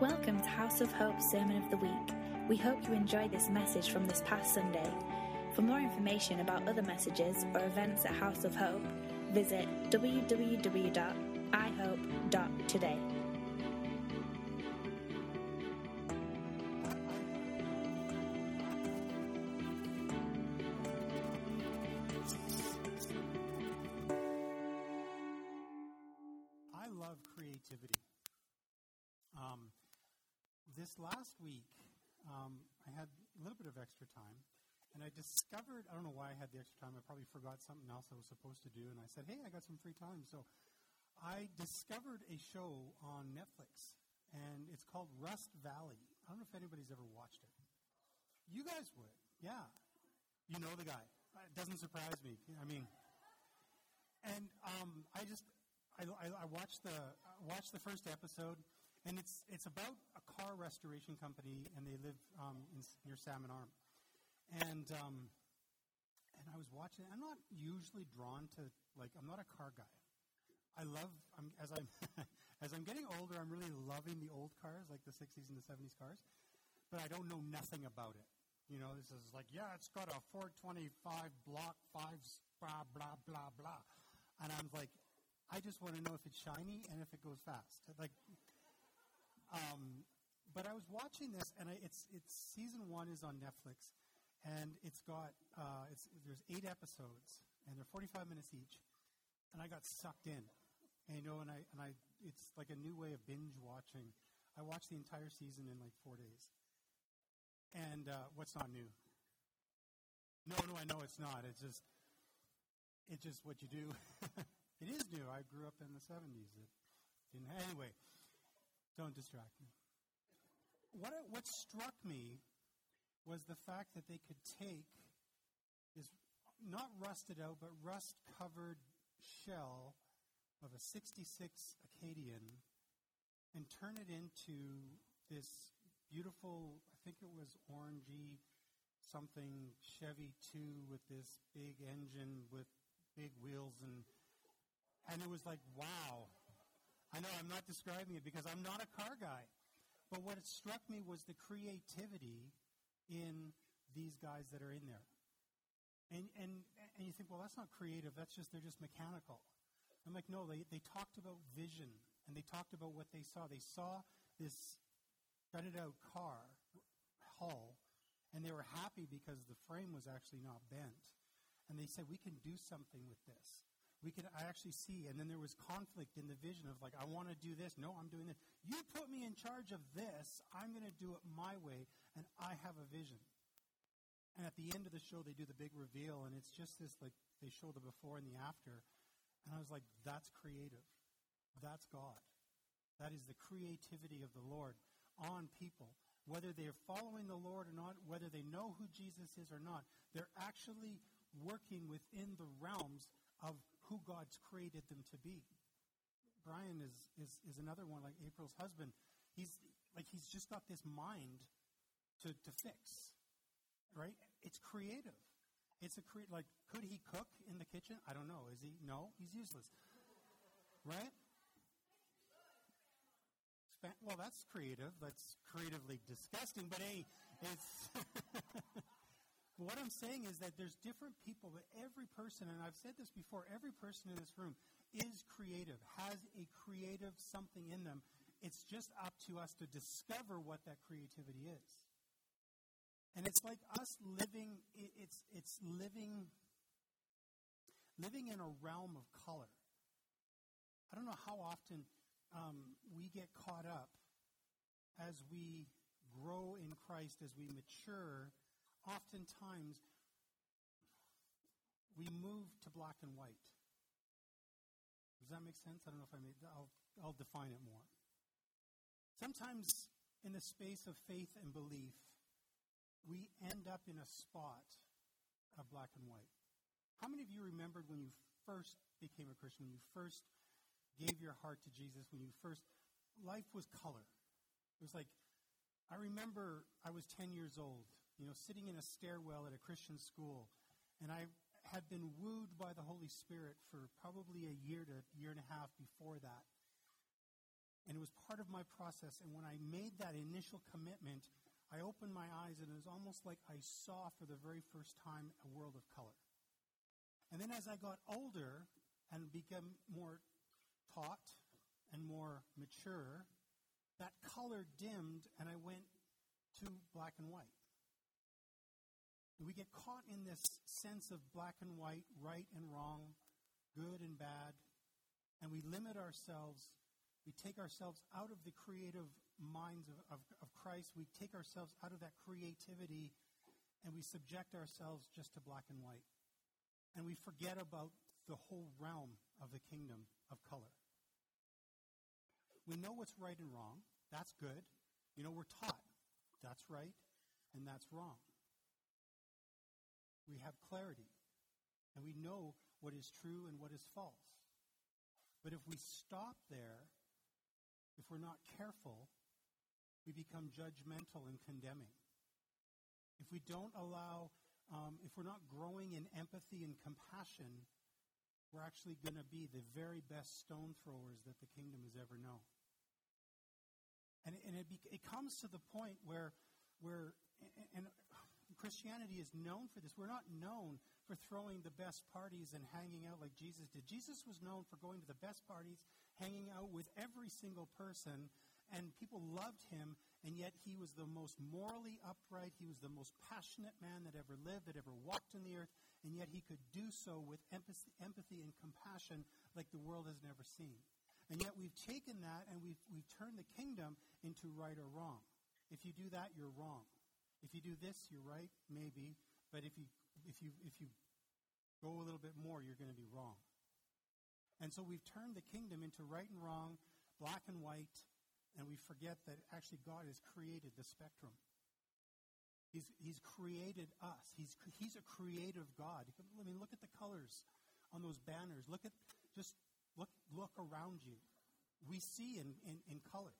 Welcome to House of Hope Sermon of the Week. We hope you enjoyed this message from this past Sunday. For more information about other messages or events at House of Hope, visit www.ihope.today. got some free time." So I discovered a show on Netflix, and it's called Rust Valley. I don't know if anybody's ever watched it. You guys would, yeah. You know the guy. It doesn't surprise me. I mean, and um, I just I, I, I watched the I watched the first episode, and it's it's about a car restoration company, and they live um, in, near Salmon Arm, and um, and I was watching. I'm not usually drawn to like I'm not a car guy. I love I'm, as I'm as I'm getting older. I'm really loving the old cars, like the '60s and the '70s cars, but I don't know nothing about it. You know, this is like, yeah, it's got a 425 block, five, blah, blah, blah, blah. And I'm like, I just want to know if it's shiny and if it goes fast. Like, um, but I was watching this, and I, it's it's season one is on Netflix, and it's got uh, it's there's eight episodes, and they're 45 minutes each, and I got sucked in, and you know, and I and I it's like a new way of binge watching. I watched the entire season in like four days, and uh, what's not new? No, no, I know it's not. It's just it's just what you do. it is new. I grew up in the 70s. It didn't, anyway, don't distract me. What, what struck me was the fact that they could take this not rusted out, but rust covered shell of a 66 Acadian and turn it into this beautiful, I think it was orangey something Chevy 2 with this big engine with big wheels and and it was like wow. I know i'm not describing it because i'm not a car guy but what struck me was the creativity in these guys that are in there. And and and you think well that's not creative that's just they're just mechanical i'm like no they, they talked about vision and they talked about what they saw they saw this gutted out car hull and they were happy because the frame was actually not bent and they said, we can do something with this. We can I actually see, and then there was conflict in the vision of like, I want to do this. No, I'm doing this. You put me in charge of this. I'm going to do it my way, and I have a vision. And at the end of the show, they do the big reveal, and it's just this like they show the before and the after. And I was like, that's creative. That's God. That is the creativity of the Lord on people. Whether they're following the Lord or not, whether they know who Jesus is or not, they're actually working within the realms of who God's created them to be. Brian is, is, is another one, like April's husband. He's like he's just got this mind to, to fix. Right? It's creative. It's a create like could he cook in the kitchen? I don't know. Is he? No, he's useless. Right? Well, that's creative. That's creatively disgusting, but hey, it's what I'm saying is that there's different people, but every person, and I've said this before, every person in this room is creative, has a creative something in them. It's just up to us to discover what that creativity is. And it's like us living, it's, it's living, living in a realm of color. I don't know how often um, we get caught up as we grow in Christ, as we mature oftentimes we move to black and white. Does that make sense? I don't know if I made I'll, I'll define it more. Sometimes in the space of faith and belief, we end up in a spot of black and white. How many of you remembered when you first became a Christian, when you first gave your heart to Jesus, when you first, life was color. It was like, I remember I was 10 years old you know, sitting in a stairwell at a Christian school, and I had been wooed by the Holy Spirit for probably a year to a year and a half before that. And it was part of my process. And when I made that initial commitment, I opened my eyes and it was almost like I saw for the very first time a world of color. And then as I got older and became more taught and more mature, that color dimmed and I went to black and white. We get caught in this sense of black and white, right and wrong, good and bad, and we limit ourselves. We take ourselves out of the creative minds of, of, of Christ. We take ourselves out of that creativity and we subject ourselves just to black and white. And we forget about the whole realm of the kingdom of color. We know what's right and wrong. That's good. You know, we're taught that's right and that's wrong. We have clarity and we know what is true and what is false. But if we stop there, if we're not careful, we become judgmental and condemning. If we don't allow, um, if we're not growing in empathy and compassion, we're actually going to be the very best stone throwers that the kingdom has ever known. And, and it, be, it comes to the point where, where and, and Christianity is known for this. We're not known for throwing the best parties and hanging out like Jesus did. Jesus was known for going to the best parties, hanging out with every single person, and people loved him, and yet he was the most morally upright. He was the most passionate man that ever lived, that ever walked on the earth, and yet he could do so with empathy, empathy and compassion like the world has never seen. And yet we've taken that and we've, we've turned the kingdom into right or wrong. If you do that, you're wrong. If you do this, you're right, maybe, but if you if you if you go a little bit more, you're going to be wrong. And so we've turned the kingdom into right and wrong, black and white, and we forget that actually God has created the spectrum. He's, he's created us. He's, he's a creative God. I mean, look at the colors on those banners. Look at, just look, look around you. We see in, in, in color.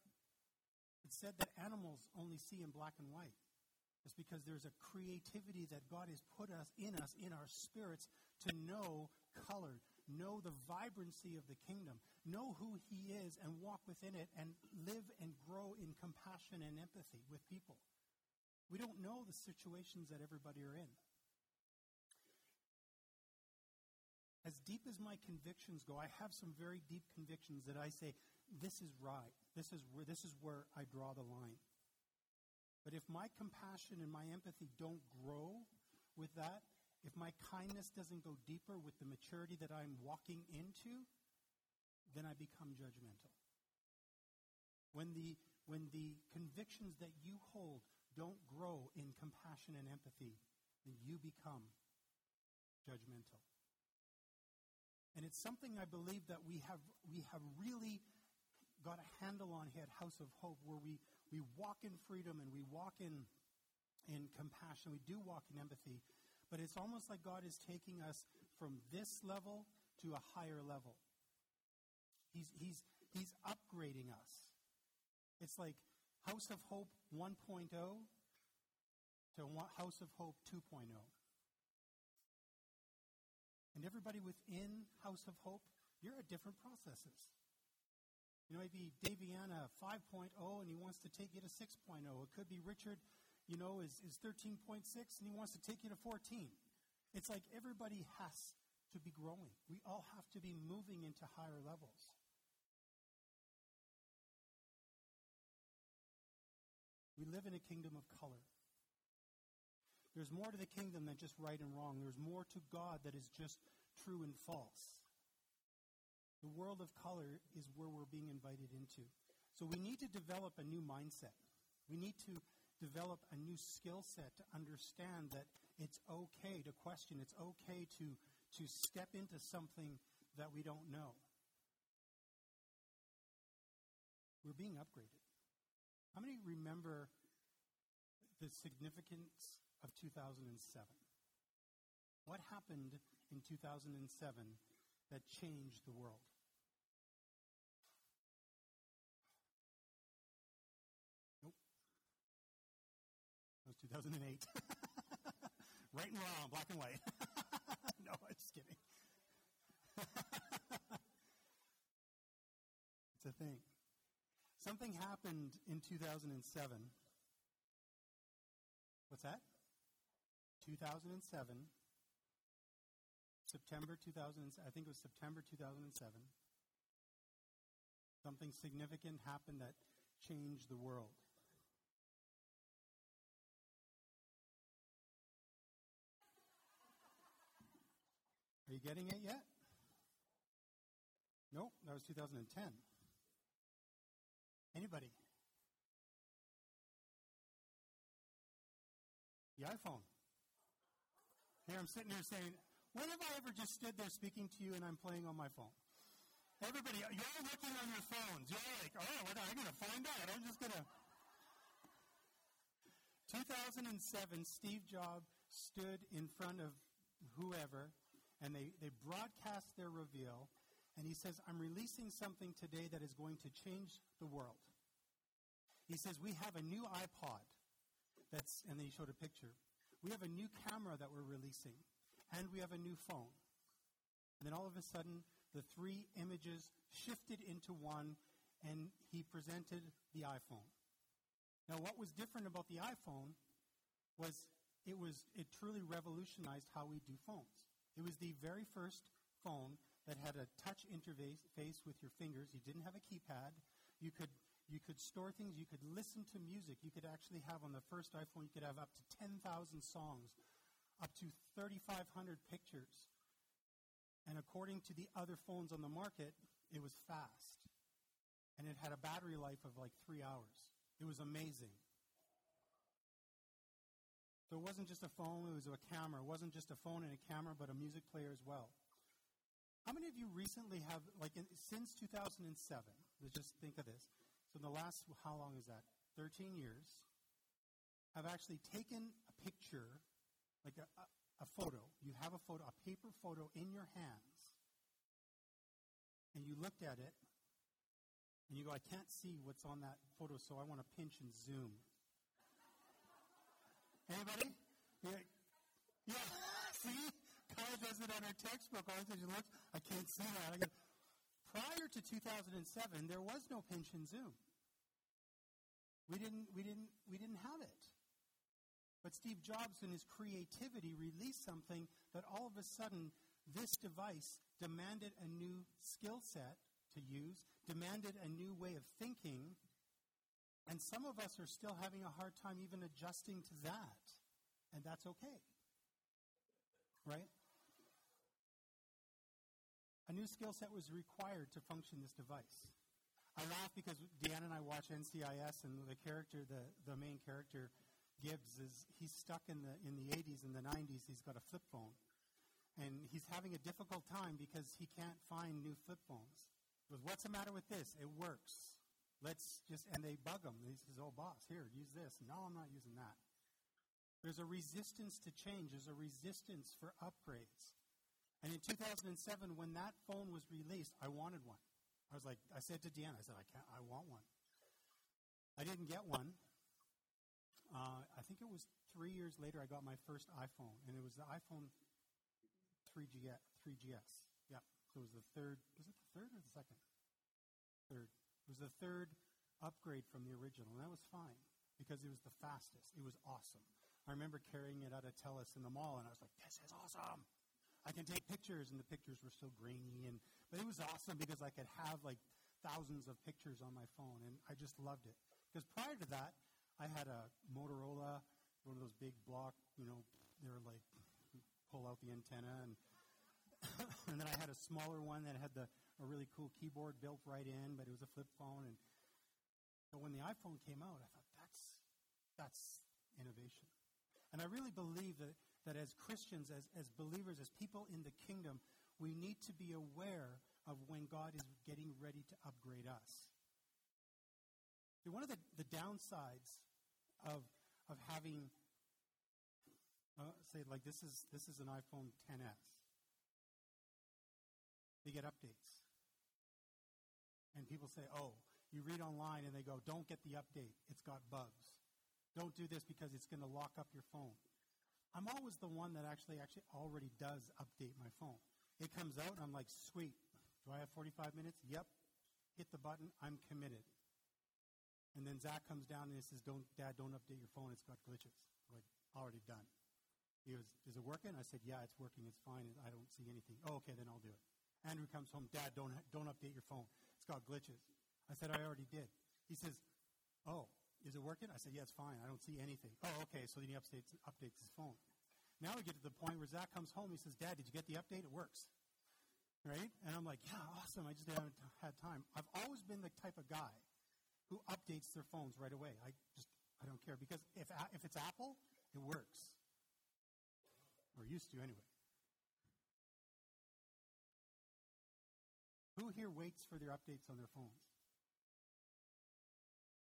It's said that animals only see in black and white. It's because there's a creativity that God has put us in us, in our spirits, to know color, know the vibrancy of the kingdom, know who He is, and walk within it, and live and grow in compassion and empathy with people. We don't know the situations that everybody are in. As deep as my convictions go, I have some very deep convictions that I say, this is right. This is where, this is where I draw the line. But if my compassion and my empathy don't grow with that, if my kindness doesn't go deeper with the maturity that I'm walking into, then I become judgmental. When the, when the convictions that you hold don't grow in compassion and empathy, then you become judgmental. And it's something I believe that we have, we have really got a handle on here at House of Hope, where we, we walk in freedom and we walk in, in compassion. We do walk in empathy. But it's almost like God is taking us from this level to a higher level. He's, he's, he's upgrading us. It's like House of Hope 1.0 to House of Hope 2.0. And everybody within House of Hope, you're at different processes. You know, maybe Daviana 5.0 and he wants to take you to 6.0. It could be Richard, you know, is, is 13.6 and he wants to take you to 14. It's like everybody has to be growing. We all have to be moving into higher levels. We live in a kingdom of color. There's more to the kingdom than just right and wrong. There's more to God that is just true and false. The world of color is where we're being invited into. So we need to develop a new mindset. We need to develop a new skill set to understand that it's okay to question, it's okay to, to step into something that we don't know. We're being upgraded. How many remember the significance of 2007? What happened in 2007 that changed the world? Nope. That was 2008. right and wrong, black and white. no, I'm just kidding. it's a thing. Something happened in 2007. What's that? 2007. September 2000, I think it was September 2007. Something significant happened that changed the world. Are you getting it yet? Nope, that was 2010. Anybody? The iPhone. Here I'm sitting here saying, when have I ever just stood there speaking to you and I'm playing on my phone? Everybody, you're looking on your phones. You're like, oh, what am I going to find out? I'm just going to. 2007, Steve Jobs stood in front of whoever and they, they broadcast their reveal. And he says, I'm releasing something today that is going to change the world. He says, We have a new iPod. That's, and then he showed a picture. We have a new camera that we're releasing, and we have a new phone. And then all of a sudden, the three images shifted into one, and he presented the iPhone. Now, what was different about the iPhone was it was it truly revolutionized how we do phones. It was the very first phone that had a touch interface with your fingers. You didn't have a keypad. You could you could store things. You could listen to music. You could actually have on the first iPhone. You could have up to ten thousand songs, up to thirty five hundred pictures. And according to the other phones on the market, it was fast, and it had a battery life of like three hours. It was amazing. So it wasn't just a phone, it was a camera. It wasn't just a phone and a camera, but a music player as well. How many of you recently have, like, in, since 2007, let's just think of this. So in the last, how long is that? 13 years, I've actually taken a picture, like a, a, a photo. You have a photo, a paper photo in your hands, and you looked at it, and you go, I can't see what's on that photo, so I want to pinch and zoom. Anybody? Yeah. yeah. see? Kyle does it on her textbook. All of a sudden, looks, I can't see that. Prior to 2007, there was no pinch and zoom. We didn't, we didn't, we didn't have it. But Steve Jobs, and his creativity, released something that all of a sudden this device demanded a new skill set to use, demanded a new way of thinking, and some of us are still having a hard time even adjusting to that. And that's okay. Right? A new skill set was required to function this device. I laugh because Deanna and I watch NCIS, and the character, the, the main character, Gibbs, is he's stuck in the in the 80s and the 90s. He's got a flip phone, and he's having a difficult time because he can't find new flip phones. Goes, "What's the matter with this? It works." Let's just, and they bug him. He says, oh, boss, here, use this. No, I'm not using that. There's a resistance to change. There's a resistance for upgrades. And in 2007, when that phone was released, I wanted one. I was like, I said to Deanna, I said, I can't, I want one. I didn't get one. Uh, I think it was three years later I got my first iPhone, and it was the iPhone 3GS. 3GS. Yeah. So it was the third. Was it the third or the second? Third. It was the third upgrade from the original, and that was fine because it was the fastest. It was awesome. I remember carrying it out of Telus in the mall, and I was like, "This is awesome! I can take pictures." And the pictures were still grainy, and but it was awesome because I could have like thousands of pictures on my phone, and I just loved it. Because prior to that, I had a Motorola, one of those big block, you know, they were like pull out the antenna, and and then I had a smaller one that had the a really cool keyboard built right in, but it was a flip phone. And but when the iPhone came out, I thought that's that's innovation. And I really believe that, that as Christians, as, as believers, as people in the kingdom, we need to be aware of when God is getting ready to upgrade us. One of the, the downsides of, of having, uh, say, like this is, this is an iPhone 10s. They get updates. And people say, oh, you read online and they go, don't get the update. It's got bugs. Don't do this because it's going to lock up your phone. I'm always the one that actually actually already does update my phone. It comes out and I'm like, sweet. Do I have 45 minutes? Yep. Hit the button. I'm committed. And then Zach comes down and he says, "Don't, Dad, don't update your phone. It's got glitches." I'm like, already done. He goes, "Is it working?" I said, "Yeah, it's working. It's fine. I don't see anything." Oh, okay, then I'll do it. Andrew comes home, Dad, don't don't update your phone. It's got glitches. I said, I already did. He says, Oh, is it working? I said, Yeah, it's fine. I don't see anything. Oh, okay. So then he updates updates his phone. Now we get to the point where Zach comes home. He says, Dad, did you get the update? It works. Right? And I'm like, Yeah, awesome. I just haven't had time. I've always been the type of guy who updates their phones right away. I just, I don't care. Because if, if it's Apple, it works. Or used to anyway. Who here waits for their updates on their phones?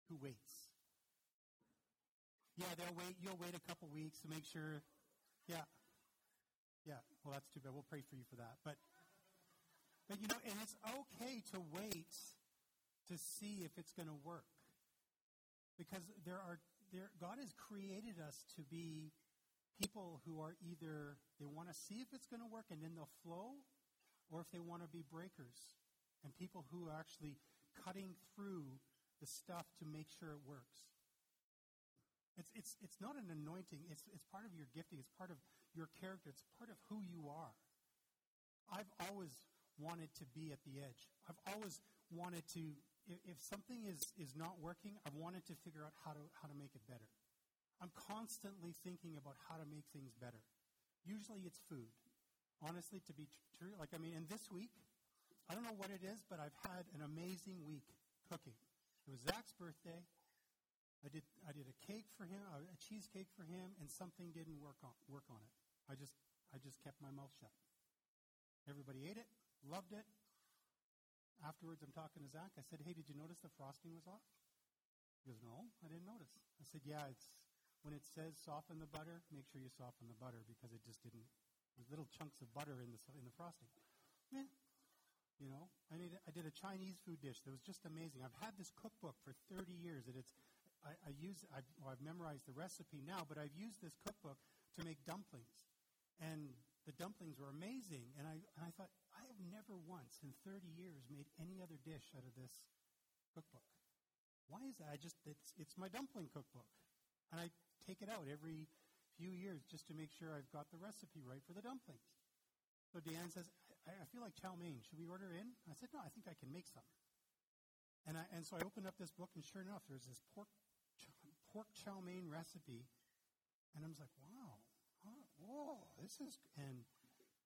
Who waits? Yeah, they'll wait. You'll wait a couple weeks to make sure. Yeah. Yeah. Well, that's too bad. We'll pray for you for that. But, but you know, and it's okay to wait to see if it's going to work. Because there are there God has created us to be people who are either they want to see if it's going to work and then they'll flow, or if they want to be breakers and people who are actually cutting through the stuff to make sure it works. It's, it's, it's not an anointing, it's, it's part of your gifting, it's part of your character, it's part of who you are. I've always wanted to be at the edge. I've always wanted to if, if something is, is not working, I've wanted to figure out how to, how to make it better. I'm constantly thinking about how to make things better. Usually it's food. Honestly, to be true, like, I mean, and this week, I don't know what it is, but I've had an amazing week cooking. It was Zach's birthday. I did, I did a cake for him, a cheesecake for him, and something didn't work on, work on it. I just, I just kept my mouth shut. Everybody ate it, loved it, Afterwards, I'm talking to Zach. I said, Hey, did you notice the frosting was off? He goes, No, I didn't notice. I said, Yeah, it's when it says soften the butter, make sure you soften the butter because it just didn't. There's little chunks of butter in the in the frosting. Eh, you know, I did I did a Chinese food dish that was just amazing. I've had this cookbook for 30 years, and it's I, I use I've, well, I've memorized the recipe now, but I've used this cookbook to make dumplings, and the dumplings were amazing. And I and I thought I have never once in 30 years made any other dish out of this cookbook. Why is that? I just, it's, it's my dumpling cookbook. And I take it out every few years just to make sure I've got the recipe right for the dumplings. So Dan says, I, I feel like chow mein. Should we order in? I said, no, I think I can make some. And, I, and so I opened up this book, and sure enough, there's this pork, pork chow mein recipe. And I was like, wow, oh, whoa, this is, and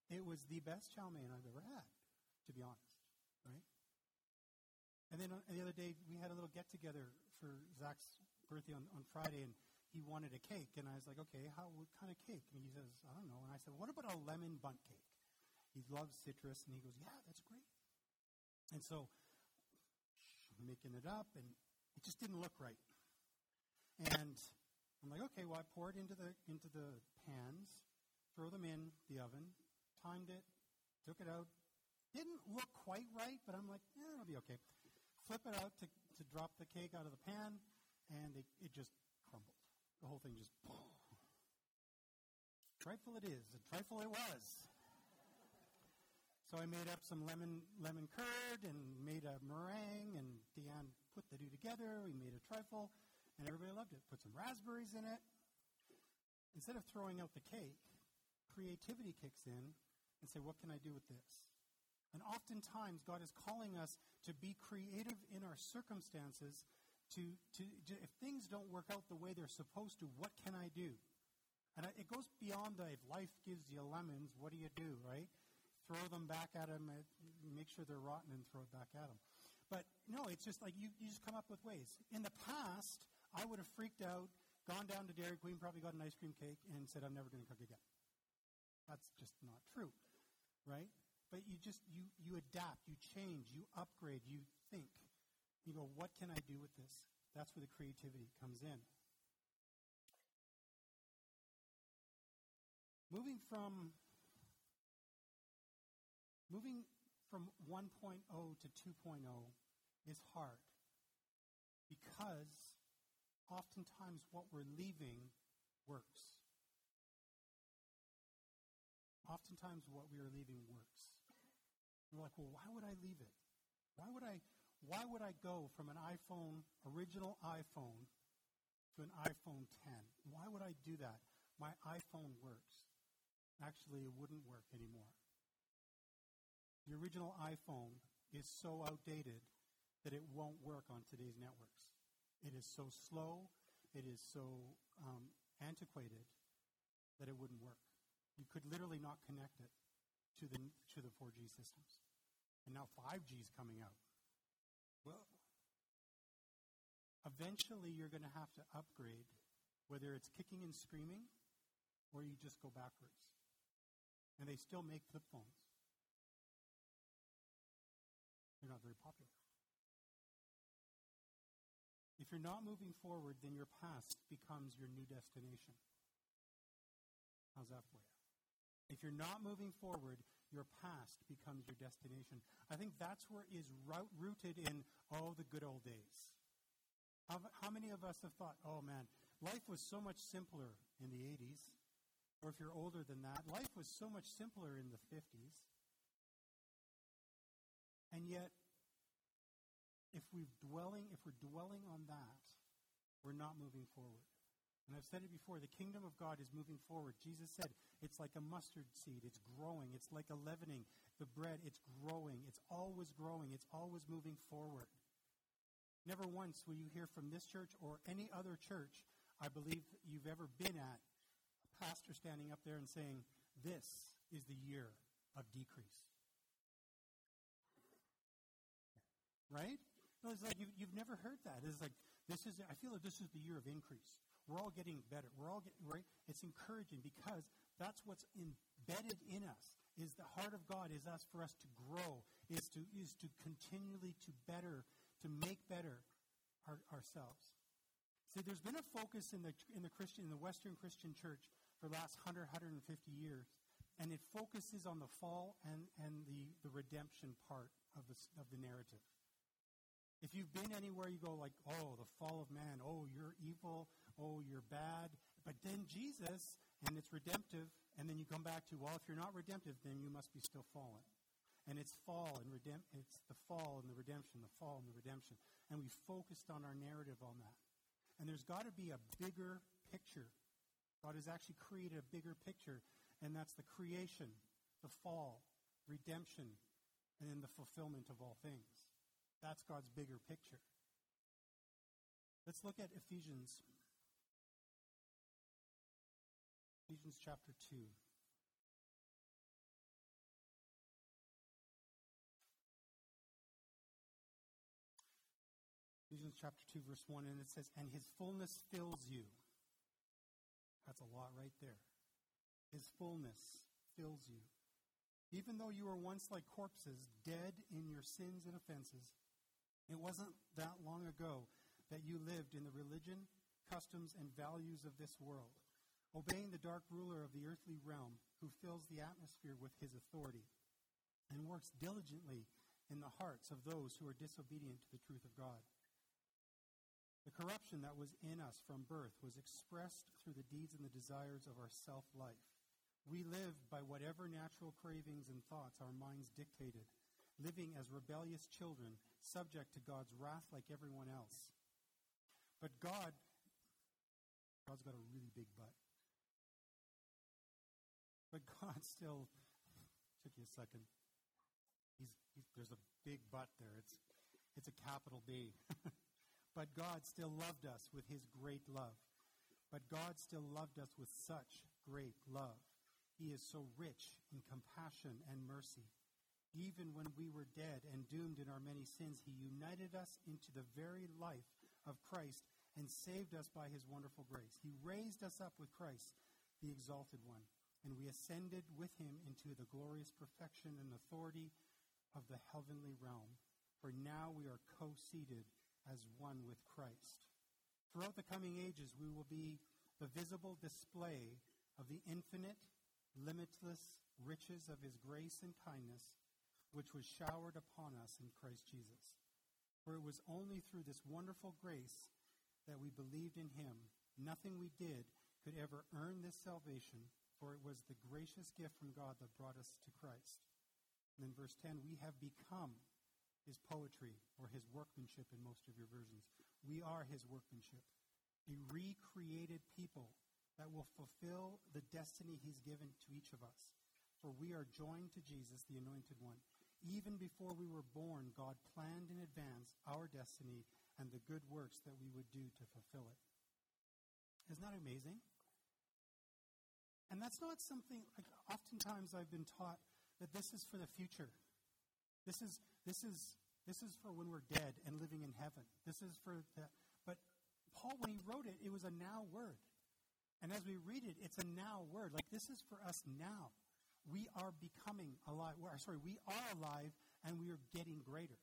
it was the best chow mein I've ever had, to be honest, right? And then uh, the other day, we had a little get together for Zach's birthday on, on Friday, and he wanted a cake. And I was like, okay, how, what kind of cake? And he says, I don't know. And I said, what about a lemon bundt cake? He loves citrus, and he goes, yeah, that's great. And so, making it up, and it just didn't look right. And I'm like, okay, well, I pour it into the into the pans, throw them in the oven, timed it, took it out. Didn't look quite right, but I'm like, yeah, it'll be okay. Flip it out to, to drop the cake out of the pan, and it, it just crumbled. The whole thing just. Trifle it is, a trifle it was. So I made up some lemon lemon curd and made a meringue, and Deanne put the two together. We made a trifle, and everybody loved it. Put some raspberries in it. Instead of throwing out the cake, creativity kicks in, and say, What can I do with this? And oftentimes, God is calling us to be creative in our circumstances. To, to, to, if things don't work out the way they're supposed to, what can I do? And it goes beyond the if life gives you lemons, what do you do, right? Throw them back at them, make sure they're rotten, and throw it back at them. But no, it's just like you, you just come up with ways. In the past, I would have freaked out, gone down to Dairy Queen, probably got an ice cream cake, and said, I'm never going to cook again. That's just not true right? But you just you you adapt, you change, you upgrade, you think. You go, what can I do with this? That's where the creativity comes in. Moving from moving from 1.0 to 2.0 is hard because oftentimes what we're leaving works oftentimes what we are leaving works. We're like, well, why would I leave it? Why would I Why would I go from an iPhone, original iPhone, to an iPhone 10? Why would I do that? My iPhone works. Actually, it wouldn't work anymore. The original iPhone is so outdated that it won't work on today's networks. It is so slow, it is so um, antiquated that it wouldn't work. You could literally not connect it to the, to the 4G systems. And now 5G is coming out. Well, eventually you're going to have to upgrade, whether it's kicking and screaming or you just go backwards. And they still make flip phones. They're not very popular. If you're not moving forward, then your past becomes your new destination. How's that for you? If you're not moving forward, your past becomes your destination. I think that's where is root rooted in all the good old days. How, how many of us have thought, oh man, life was so much simpler in the 80s? Or if you're older than that, life was so much simpler in the 50s. And yet, if we're dwelling, if we're dwelling on that, we're not moving forward. And I've said it before, the kingdom of God is moving forward. Jesus said it's like a mustard seed. It's growing. It's like a leavening. The bread, it's growing. It's always growing. It's always moving forward. Never once will you hear from this church or any other church I believe you've ever been at a pastor standing up there and saying, This is the year of decrease. Right? No, it's like you, you've never heard that. It's like, this is, I feel like this is the year of increase. We're all getting better. We're all getting, right? It's encouraging because that's what's embedded in us is the heart of God is us for us to grow, is to, is to continually to better, to make better our, ourselves. See, there's been a focus in the, in the Christian, in the Western Christian church for the last 100, 150 years, and it focuses on the fall and, and the, the redemption part of the, of the narrative. If you've been anywhere, you go like, oh, the fall of man. Oh, you're evil. Oh, you're bad. But then Jesus, and it's redemptive. And then you come back to, well, if you're not redemptive, then you must be still fallen. And it's fall and redemp- it's the fall and the redemption, the fall and the redemption. And we focused on our narrative on that. And there's got to be a bigger picture. God has actually created a bigger picture, and that's the creation, the fall, redemption, and then the fulfillment of all things. That's God's bigger picture. Let's look at Ephesians. Ephesians chapter 2. Ephesians chapter 2, verse 1, and it says, And his fullness fills you. That's a lot right there. His fullness fills you. Even though you were once like corpses, dead in your sins and offenses, it wasn't that long ago that you lived in the religion, customs, and values of this world, obeying the dark ruler of the earthly realm who fills the atmosphere with his authority and works diligently in the hearts of those who are disobedient to the truth of God. The corruption that was in us from birth was expressed through the deeds and the desires of our self life. We lived by whatever natural cravings and thoughts our minds dictated living as rebellious children, subject to God's wrath like everyone else. But God, God's got a really big butt. But God still, took you a second. He's, there's a big butt there. It's, it's a capital B. but God still loved us with his great love. But God still loved us with such great love. He is so rich in compassion and mercy. Even when we were dead and doomed in our many sins, he united us into the very life of Christ and saved us by his wonderful grace. He raised us up with Christ, the exalted one, and we ascended with him into the glorious perfection and authority of the heavenly realm. For now we are co seated as one with Christ. Throughout the coming ages, we will be the visible display of the infinite, limitless riches of his grace and kindness which was showered upon us in Christ Jesus. For it was only through this wonderful grace that we believed in him. Nothing we did could ever earn this salvation, for it was the gracious gift from God that brought us to Christ. And then verse 10 we have become his poetry or his workmanship in most of your versions. We are his workmanship, a recreated people that will fulfill the destiny he's given to each of us. For we are joined to Jesus, the anointed one. Even before we were born, God planned in advance our destiny and the good works that we would do to fulfill it. Isn't that amazing? And that's not something, like, oftentimes I've been taught that this is for the future. This is, this is, this is for when we're dead and living in heaven. This is for that. But Paul, when he wrote it, it was a now word. And as we read it, it's a now word. Like this is for us now. We are becoming alive. Sorry, we are alive and we are getting greater.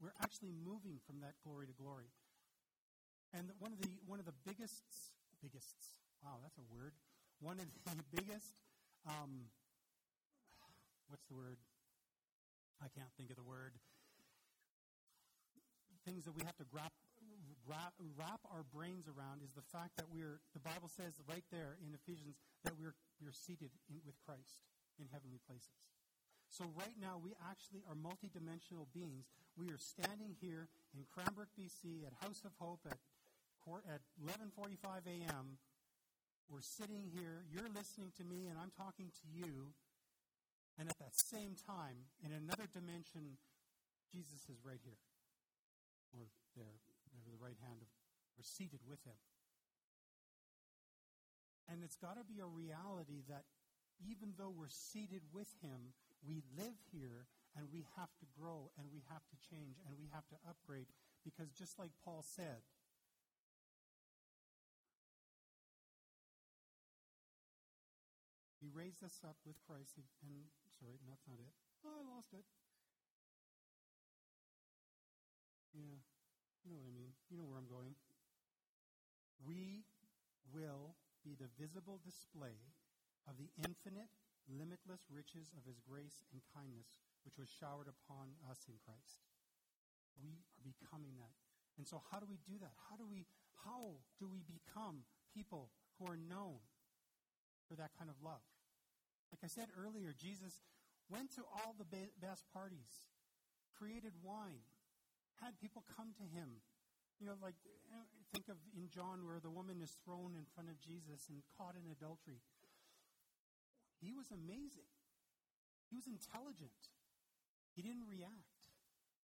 We're actually moving from that glory to glory. And one of the one of the biggest biggest wow, that's a word. One of the biggest um, what's the word? I can't think of the word. Things that we have to grab, wrap, wrap our brains around is the fact that we're, the Bible says right there in Ephesians that we're, we're seated in, with Christ in heavenly places. So right now we actually are multidimensional beings. We are standing here in Cranbrook, BC at House of Hope at, at 11:45 a.m. We're sitting here, you're listening to me and I'm talking to you. And at that same time, in another dimension, Jesus is right here. Or there, over the right hand of, we're seated with him. And it's got to be a reality that even though we're seated with him, we live here and we have to grow and we have to change and we have to upgrade because just like Paul said, he raised us up with Christ and sorry, that's not it. Oh, I lost it. Yeah, you know what I mean. You know where I'm going. We will be the visible display of the infinite, limitless riches of his grace and kindness, which was showered upon us in Christ. We are becoming that. And so how do we do that? How do we how do we become people who are known for that kind of love? Like I said earlier, Jesus went to all the best parties, created wine, had people come to him. You know, like think of in John where the woman is thrown in front of Jesus and caught in adultery. He was amazing. He was intelligent. He didn't react.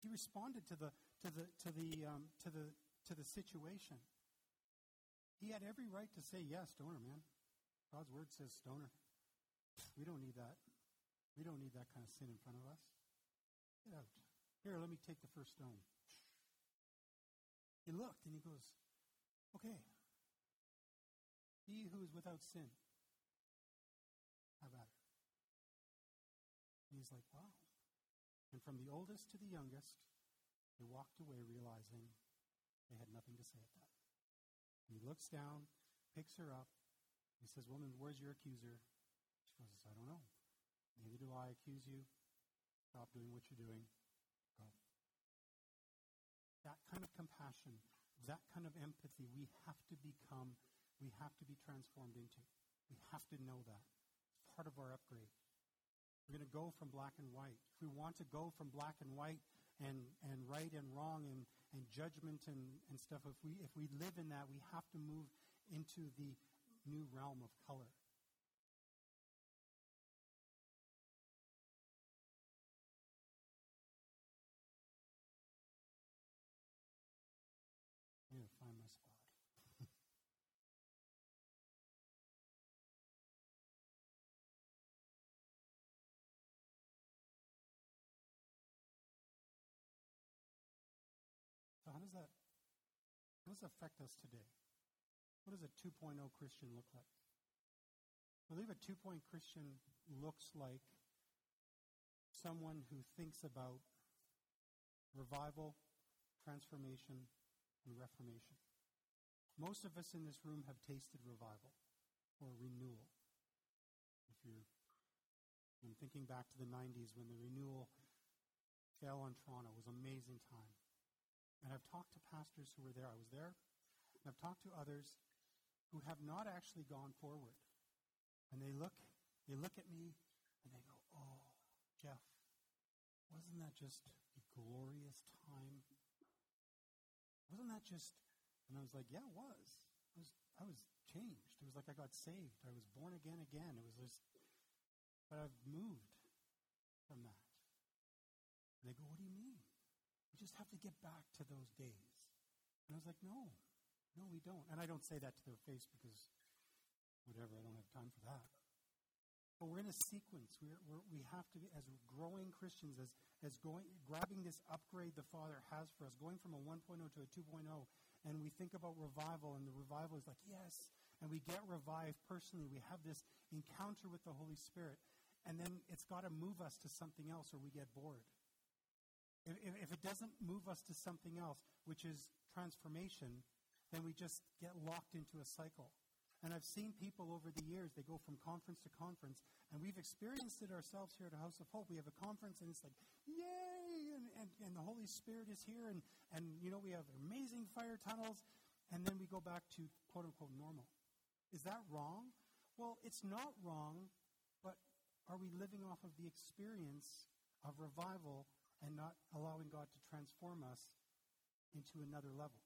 He responded to the to the to the um, to the to the situation. He had every right to say yes, stoner man. God's word says stoner. We don't need that. We don't need that kind of sin in front of us. Get out. Here, let me take the first stone. He looked and he goes, Okay. He who is without sin, And he's like, wow. And from the oldest to the youngest, they walked away realizing they had nothing to say at that. And he looks down, picks her up. He says, Woman, where's your accuser? She goes, I don't know. Neither do I accuse you. Stop doing what you're doing. Go. That kind of compassion, that kind of empathy, we have to become, we have to be transformed into. We have to know that It's part of our upgrade. We're going to go from black and white. If we want to go from black and white and, and right and wrong and, and judgment and, and stuff, if we, if we live in that, we have to move into the new realm of color. Does it affect us today? What does a 2.0 Christian look like? I believe a 2.0 Christian looks like someone who thinks about revival, transformation, and reformation. Most of us in this room have tasted revival or renewal. If you're I'm thinking back to the 90s when the renewal fell on Toronto, it was an amazing time. And I've talked to pastors who were there. I was there. And I've talked to others who have not actually gone forward. And they look, they look at me and they go, "Oh, Jeff, wasn't that just a glorious time? Wasn't that just, and I was like, yeah, it was. I was, I was changed. It was like I got saved. I was born again again. It was just, but I've moved from that. And they go, what do you mean? We just have to get back to those days. And I was like, no, no, we don't. And I don't say that to their face because whatever, I don't have time for that. But we're in a sequence. We're, we're, we have to, be, as growing Christians, as, as going, grabbing this upgrade the Father has for us, going from a 1.0 to a 2.0, and we think about revival, and the revival is like, yes, and we get revived personally. We have this encounter with the Holy Spirit, and then it's got to move us to something else, or we get bored. If, if, it doesn't move us to something else, which is transformation, then we just get locked into a cycle. And I've seen people over the years, they go from conference to conference, and we've experienced it ourselves here at House of Hope. We have a conference, and it's like, yay! And, and, and the Holy Spirit is here, and, and, you know, we have amazing fire tunnels, and then we go back to quote unquote normal. Is that wrong? Well, it's not wrong, but are we living off of the experience of revival and not allowing God to transform us into another level?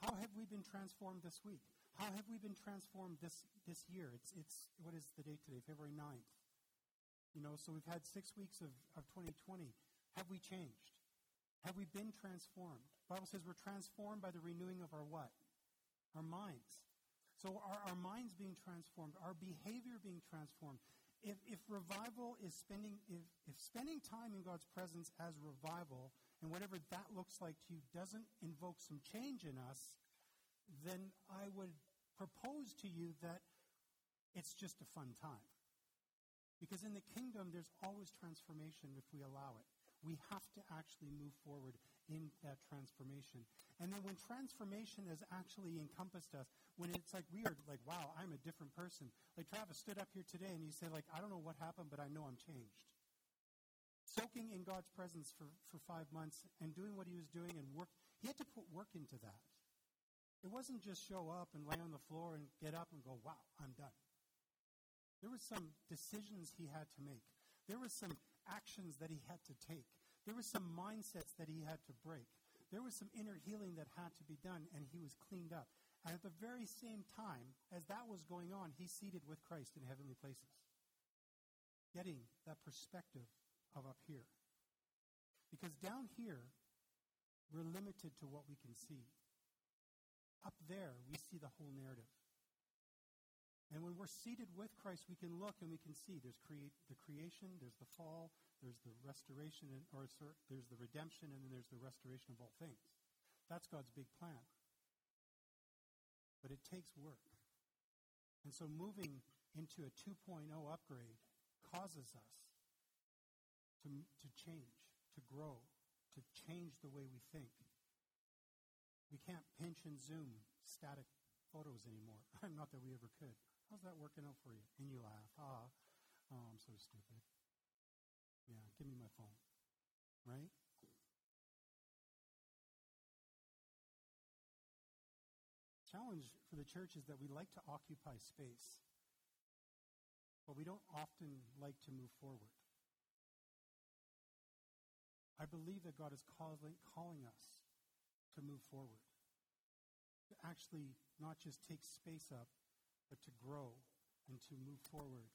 How have we been transformed this week? How have we been transformed this, this year? It's, it's, what is the date today? February 9th. You know, so we've had six weeks of, of 2020. Have we changed? Have we been transformed? The Bible says we're transformed by the renewing of our what? Our minds. So are our minds being transformed? Our behavior being transformed? If, if revival is spending, if, if spending time in God's presence as revival, and whatever that looks like to you, doesn't invoke some change in us, then I would propose to you that it's just a fun time. Because in the kingdom, there's always transformation if we allow it. We have to actually move forward in that transformation. And then when transformation has actually encompassed us, when it's like we are like, wow, I'm a different person. Like Travis stood up here today and he said, like, I don't know what happened, but I know I'm changed. Soaking in God's presence for, for five months and doing what he was doing and work, he had to put work into that. It wasn't just show up and lay on the floor and get up and go, wow, I'm done. There were some decisions he had to make. There were some actions that he had to take. There were some mindsets that he had to break. There was some inner healing that had to be done, and he was cleaned up. And at the very same time as that was going on, he's seated with Christ in heavenly places, getting that perspective of up here. Because down here, we're limited to what we can see. Up there, we see the whole narrative. And when we're seated with Christ, we can look and we can see there's create, the creation, there's the fall, there's the restoration, and, or there's the redemption, and then there's the restoration of all things. That's God's big plan. But it takes work. And so moving into a 2.0 upgrade causes us to, to change, to grow, to change the way we think, we can't pinch and zoom static photos anymore. Not that we ever could. How's that working out for you? And you laugh. Ah, oh, I'm so stupid. Yeah, give me my phone. Right? Challenge for the church is that we like to occupy space, but we don't often like to move forward. I believe that God is calling, calling us to move forward. To actually not just take space up, but to grow and to move forward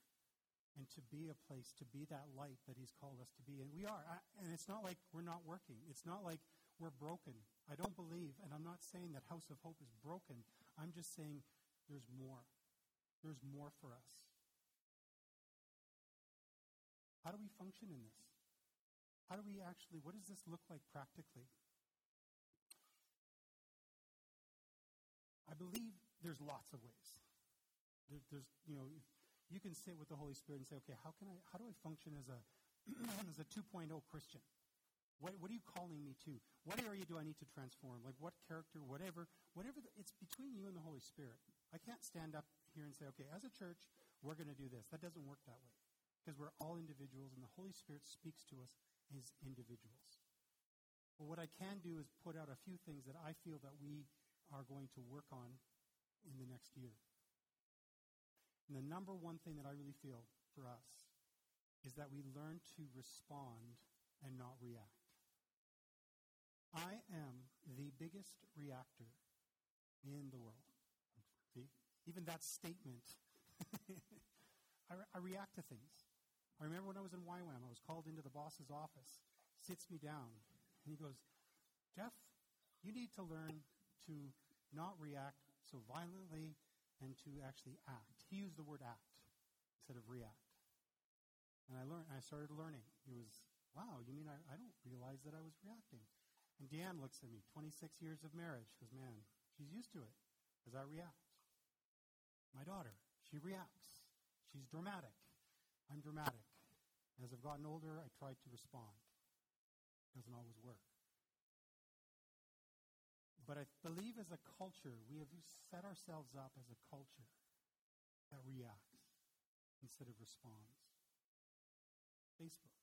and to be a place, to be that light that He's called us to be. And we are. And it's not like we're not working, it's not like we're broken. I don't believe, and I'm not saying that House of Hope is broken. I'm just saying there's more. There's more for us. How do we function in this? How do we actually, what does this look like practically? I believe there's lots of ways. There, there's, you know, you can sit with the Holy Spirit and say, okay, how can I, how do I function as a, as a 2.0 Christian? What, what are you calling me to? What area do I need to transform? Like what character, whatever, whatever. The, it's between you and the Holy Spirit. I can't stand up here and say, okay, as a church, we're going to do this. That doesn't work that way because we're all individuals and the Holy Spirit speaks to us as individuals. But what I can do is put out a few things that I feel that we are going to work on in the next year. And the number one thing that I really feel for us is that we learn to respond and not react. I am the biggest reactor in the world. See? Even that statement, I, re- I react to things. I remember when I was in YWAM, I was called into the boss's office, sits me down, and he goes, Jeff, you need to learn to not react so violently and to actually act. He used the word act instead of react. And I learned, I started learning. It was, wow, you mean I, I don't realize that I was reacting. And Deanne looks at me, 26 years of marriage, goes, man, she's used to it because I react. My daughter, she reacts. She's dramatic. I'm dramatic. As I've gotten older, I try to respond. It doesn't always work. But I believe as a culture, we have set ourselves up as a culture that reacts instead of responds. Facebook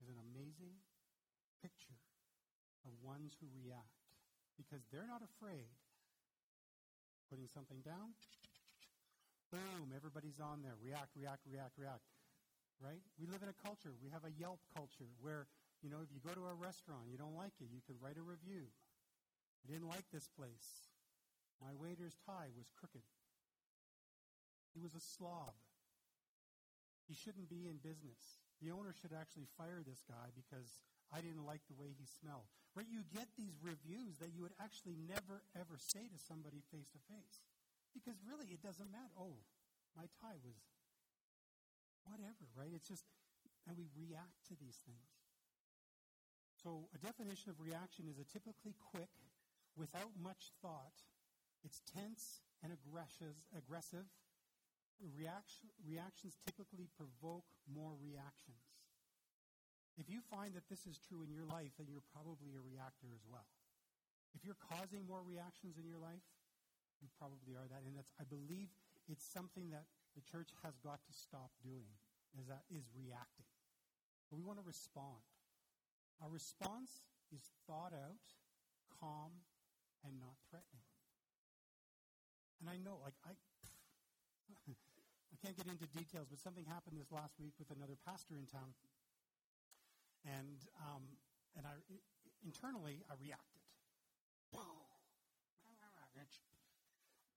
is an amazing picture of ones who react because they're not afraid putting something down. Boom, everybody's on there. React, react, react, react. Right? We live in a culture. We have a Yelp culture where, you know, if you go to a restaurant, you don't like it, you could write a review. I didn't like this place. My waiter's tie was crooked. He was a slob. He shouldn't be in business. The owner should actually fire this guy because I didn't like the way he smelled. Right? You get these reviews that you would actually never, ever say to somebody face to face. Because really, it doesn't matter. Oh, my tie was whatever, right? It's just, and we react to these things. So, a definition of reaction is a typically quick, without much thought. It's tense and aggressive. Reaction, reactions typically provoke more reactions. If you find that this is true in your life, then you're probably a reactor as well. If you're causing more reactions in your life, you probably are that. And that's, I believe it's something that the church has got to stop doing, is that is reacting. But we want to respond. Our response is thought out, calm, and not threatening. And I know, like, I, I can't get into details, but something happened this last week with another pastor in town and, um, and I, internally, I reacted.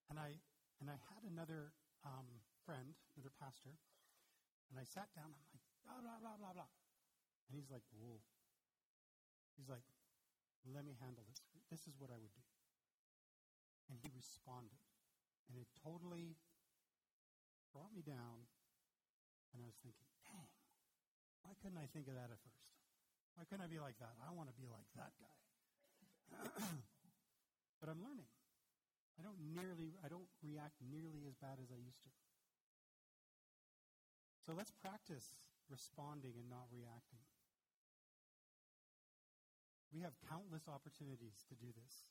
And I, and I had another um, friend, another pastor, and I sat down. I'm like, blah, blah, blah, blah, blah. And he's like, whoa. He's like, let me handle this. This is what I would do. And he responded. And it totally brought me down. And I was thinking, dang, why couldn't I think of that at first? Why couldn't I be like that? I want to be like that guy. but I'm learning. I don't nearly I don't react nearly as bad as I used to. So let's practice responding and not reacting. We have countless opportunities to do this,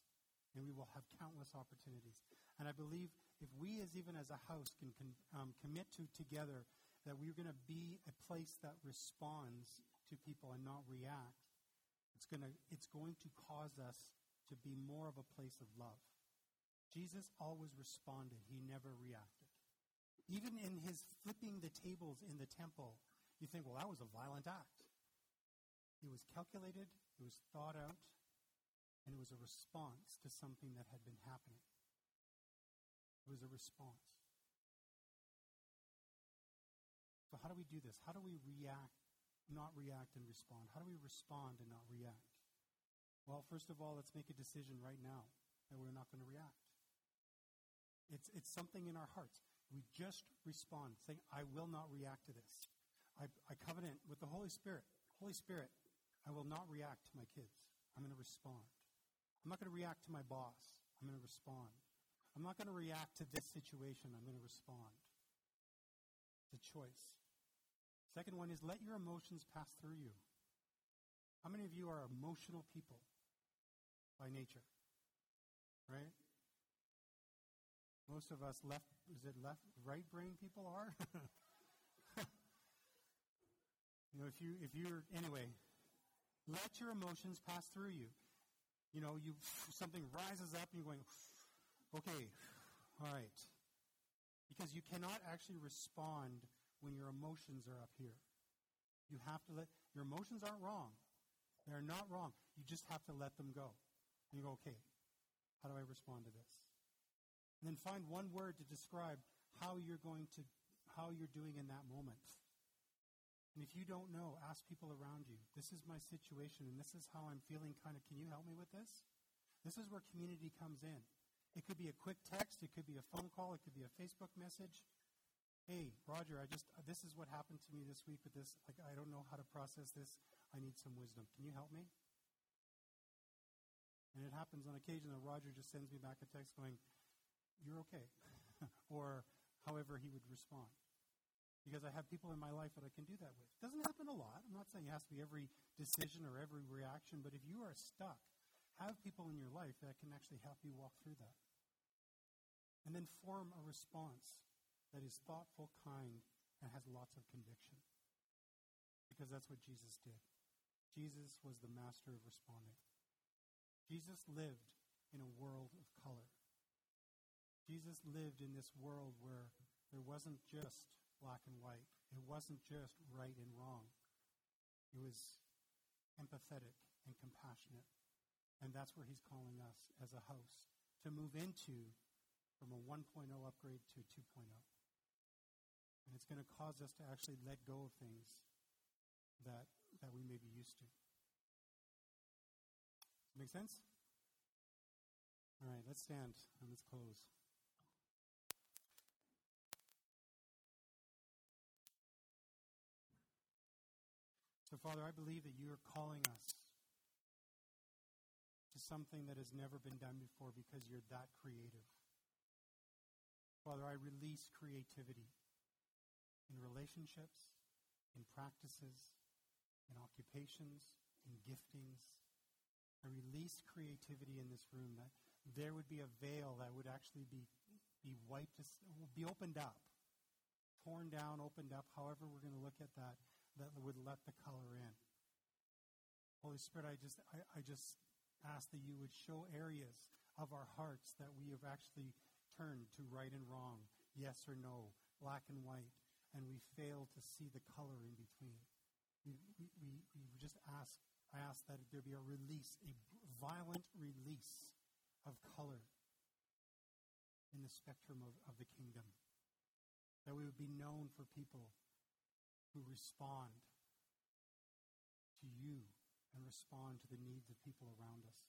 and we will have countless opportunities. And I believe if we, as even as a house, can, um, commit to together that we're going to be a place that responds to people and not react, it's going to, it's going to cause us to be more of a place of love. Jesus always responded, he never reacted. Even in his flipping the tables in the temple, you think, well, that was a violent act. It was calculated, it was thought out, and it was a response to something that had been happening. It was a response. So, how do we do this? How do we react not react and respond? How do we respond and not react? Well, first of all, let's make a decision right now that we're not going to react. It's, it's something in our hearts. We just respond, saying, I will not react to this. I, I covenant with the Holy Spirit. Holy Spirit, I will not react to my kids. I'm going to respond. I'm not going to react to my boss. I'm going to respond. I'm not going to react to this situation. I'm going to respond. It's a choice. Second one is let your emotions pass through you. How many of you are emotional people by nature? Right? Most of us left, is it left, right brain people are? you know, if you, if you're, anyway, let your emotions pass through you. You know, you, something rises up and you're going, okay, all right. Because you cannot actually respond when your emotions are up here. You have to let your emotions aren't wrong. They're not wrong. You just have to let them go. And you go, okay, how do I respond to this? And then find one word to describe how you're going to, how you're doing in that moment. And if you don't know, ask people around you. This is my situation, and this is how I'm feeling. Kind of, can you help me with this? This is where community comes in. It could be a quick text, it could be a phone call, it could be a Facebook message. Hey, Roger, I just, this is what happened to me this week with this. Like, I don't know how to process this. I need some wisdom. Can you help me? And it happens on occasion that Roger just sends me back a text going, You're okay. or however he would respond. Because I have people in my life that I can do that with. It doesn't happen a lot. I'm not saying it has to be every decision or every reaction, but if you are stuck, have people in your life that can actually help you walk through that. And then form a response that is thoughtful, kind, and has lots of conviction. Because that's what Jesus did. Jesus was the master of responding. Jesus lived in a world of color. Jesus lived in this world where there wasn't just black and white, it wasn't just right and wrong. It was empathetic and compassionate. And that's where he's calling us as a house to move into from a 1.0 upgrade to 2.0. And it's going to cause us to actually let go of things that, that we may be used to. Make sense? All right, let's stand and let's close. So, Father, I believe that you are calling us to something that has never been done before because you're that creative. Father, I release creativity in relationships, in practices, in occupations, in giftings. I release creativity in this room that there would be a veil that would actually be, be wiped, be opened up, torn down, opened up, however we're going to look at that, that would let the color in. Holy Spirit, I just, I, I just ask that you would show areas of our hearts that we have actually turned to right and wrong, yes or no, black and white, and we fail to see the color in between. We, we, we, we just ask, I ask that there be a release, a violent release of color in the spectrum of, of the kingdom. That we would be known for people who respond to you and respond to the needs of people around us.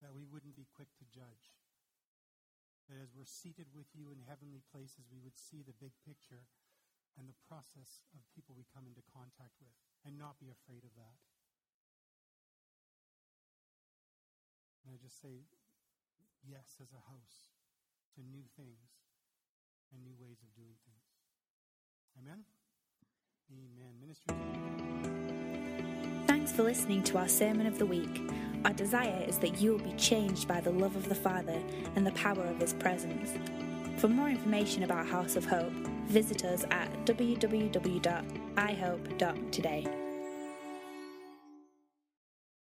That we wouldn't be quick to judge. That as we're seated with you in heavenly places, we would see the big picture and the process of people we come into contact with and not be afraid of that. And I just say yes as a house to new things and new ways of doing things. Amen? Amen. Ministry. Thanks for listening to our Sermon of the Week. Our desire is that you will be changed by the love of the Father and the power of His presence. For more information about House of Hope, visit us at www.ihope.today.